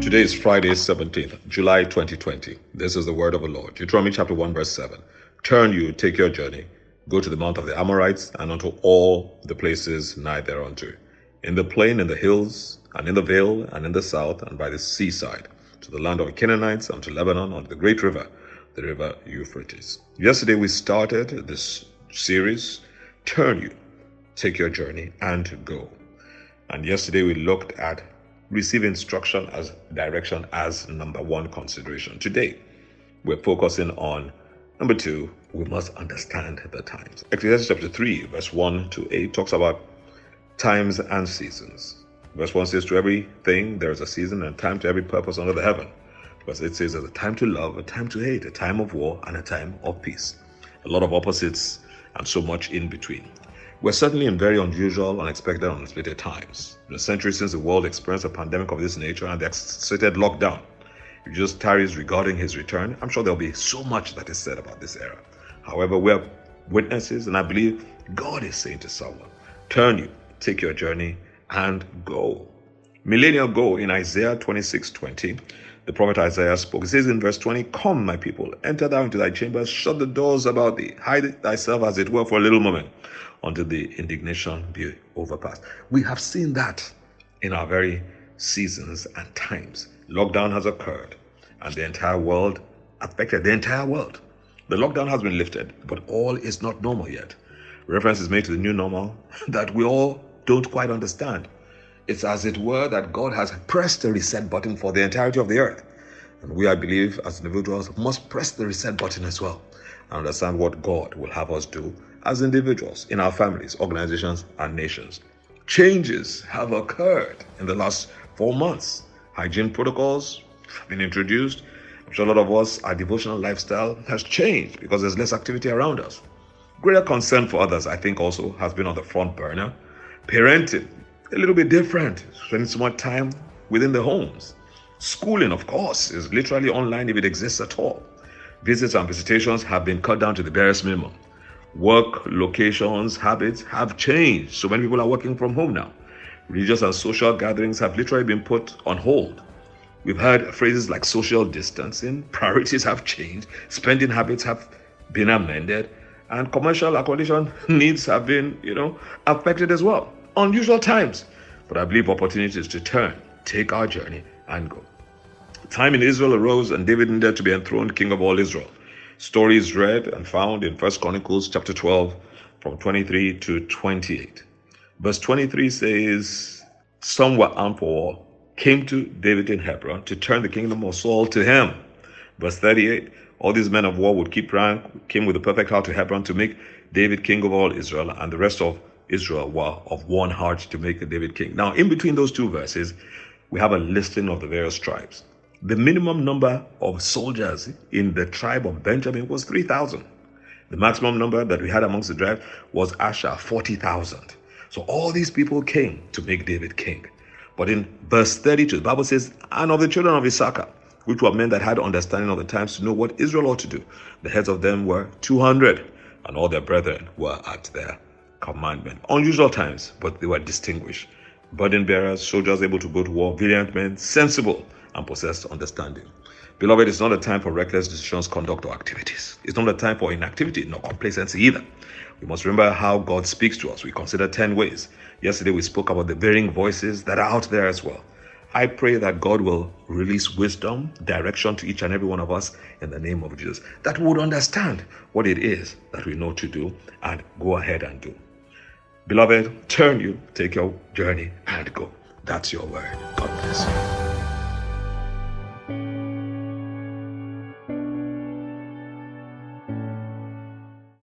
Today is Friday, 17th, July 2020. This is the word of the Lord. Deuteronomy chapter 1, verse 7. Turn you, take your journey, go to the mount of the Amorites, and unto all the places nigh thereunto, in the plain, in the hills, and in the vale, and in the south, and by the seaside, to the land of the Canaanites, unto Lebanon, unto the great river, the river Euphrates. Yesterday we started this series, Turn You, Take Your Journey, and Go. And yesterday we looked at receive instruction as direction as number one consideration. Today, we're focusing on number two, we must understand the times. Ecclesiastes chapter 3, verse 1 to 8 talks about times and seasons. Verse 1 says, To everything there is a season and time to every purpose under the heaven. Verse 8 says, There's a time to love, a time to hate, a time of war, and a time of peace. A lot of opposites and so much in between. We're certainly in very unusual, unexpected, unexpected times. In a century since the world experienced a pandemic of this nature and the associated lockdown, if Jesus tarries regarding his return, I'm sure there'll be so much that is said about this era. However, we're witnesses, and I believe God is saying to someone, Turn you, take your journey, and go. Millennial go in Isaiah 26 20. The prophet Isaiah spoke. It says in verse 20, Come, my people, enter thou into thy chambers, shut the doors about thee, hide thyself as it were for a little moment until the indignation be overpassed. We have seen that in our very seasons and times. Lockdown has occurred, and the entire world affected the entire world. The lockdown has been lifted, but all is not normal yet. Reference is made to the new normal that we all don't quite understand. It's as it were that God has pressed the reset button for the entirety of the earth. And we, I believe, as individuals, must press the reset button as well and understand what God will have us do as individuals, in our families, organizations, and nations. Changes have occurred in the last four months. Hygiene protocols have been introduced. I'm sure a lot of us, our devotional lifestyle has changed because there's less activity around us. Greater concern for others, I think, also has been on the front burner. Parenting, a little bit different, spending some more time within the homes. Schooling, of course, is literally online if it exists at all. Visits and visitations have been cut down to the barest minimum work locations, habits have changed. So many people are working from home now. Religious and social gatherings have literally been put on hold. We've heard phrases like social distancing, priorities have changed, spending habits have been amended, and commercial accommodation needs have been, you know, affected as well. Unusual times, but I believe opportunities to turn, take our journey, and go. Time in Israel arose, and David needed to be enthroned king of all Israel. Story is read and found in First Chronicles chapter 12 from 23 to 28. Verse 23 says, Some were armed for war, came to David in Hebron to turn the kingdom of Saul to him. Verse 38, all these men of war would keep rank, came with a perfect heart to Hebron to make David king of all Israel, and the rest of Israel were of one heart to make David king. Now, in between those two verses, we have a listing of the various tribes. The minimum number of soldiers in the tribe of Benjamin was 3,000. The maximum number that we had amongst the tribe was Asher, 40,000. So all these people came to make David king. But in verse 32, the Bible says, And of the children of Issachar, which were men that had understanding of the times to know what Israel ought to do, the heads of them were 200, and all their brethren were at their commandment. Unusual times, but they were distinguished. Burden bearers, soldiers able to go to war, valiant men, sensible and possess understanding. Beloved, it's not a time for reckless decisions, conduct, or activities. It's not a time for inactivity, nor complacency either. We must remember how God speaks to us. We consider 10 ways. Yesterday, we spoke about the varying voices that are out there as well. I pray that God will release wisdom, direction to each and every one of us in the name of Jesus, that we would understand what it is that we know to do and go ahead and do. Beloved, turn you, take your journey, and go. That's your word. God bless you.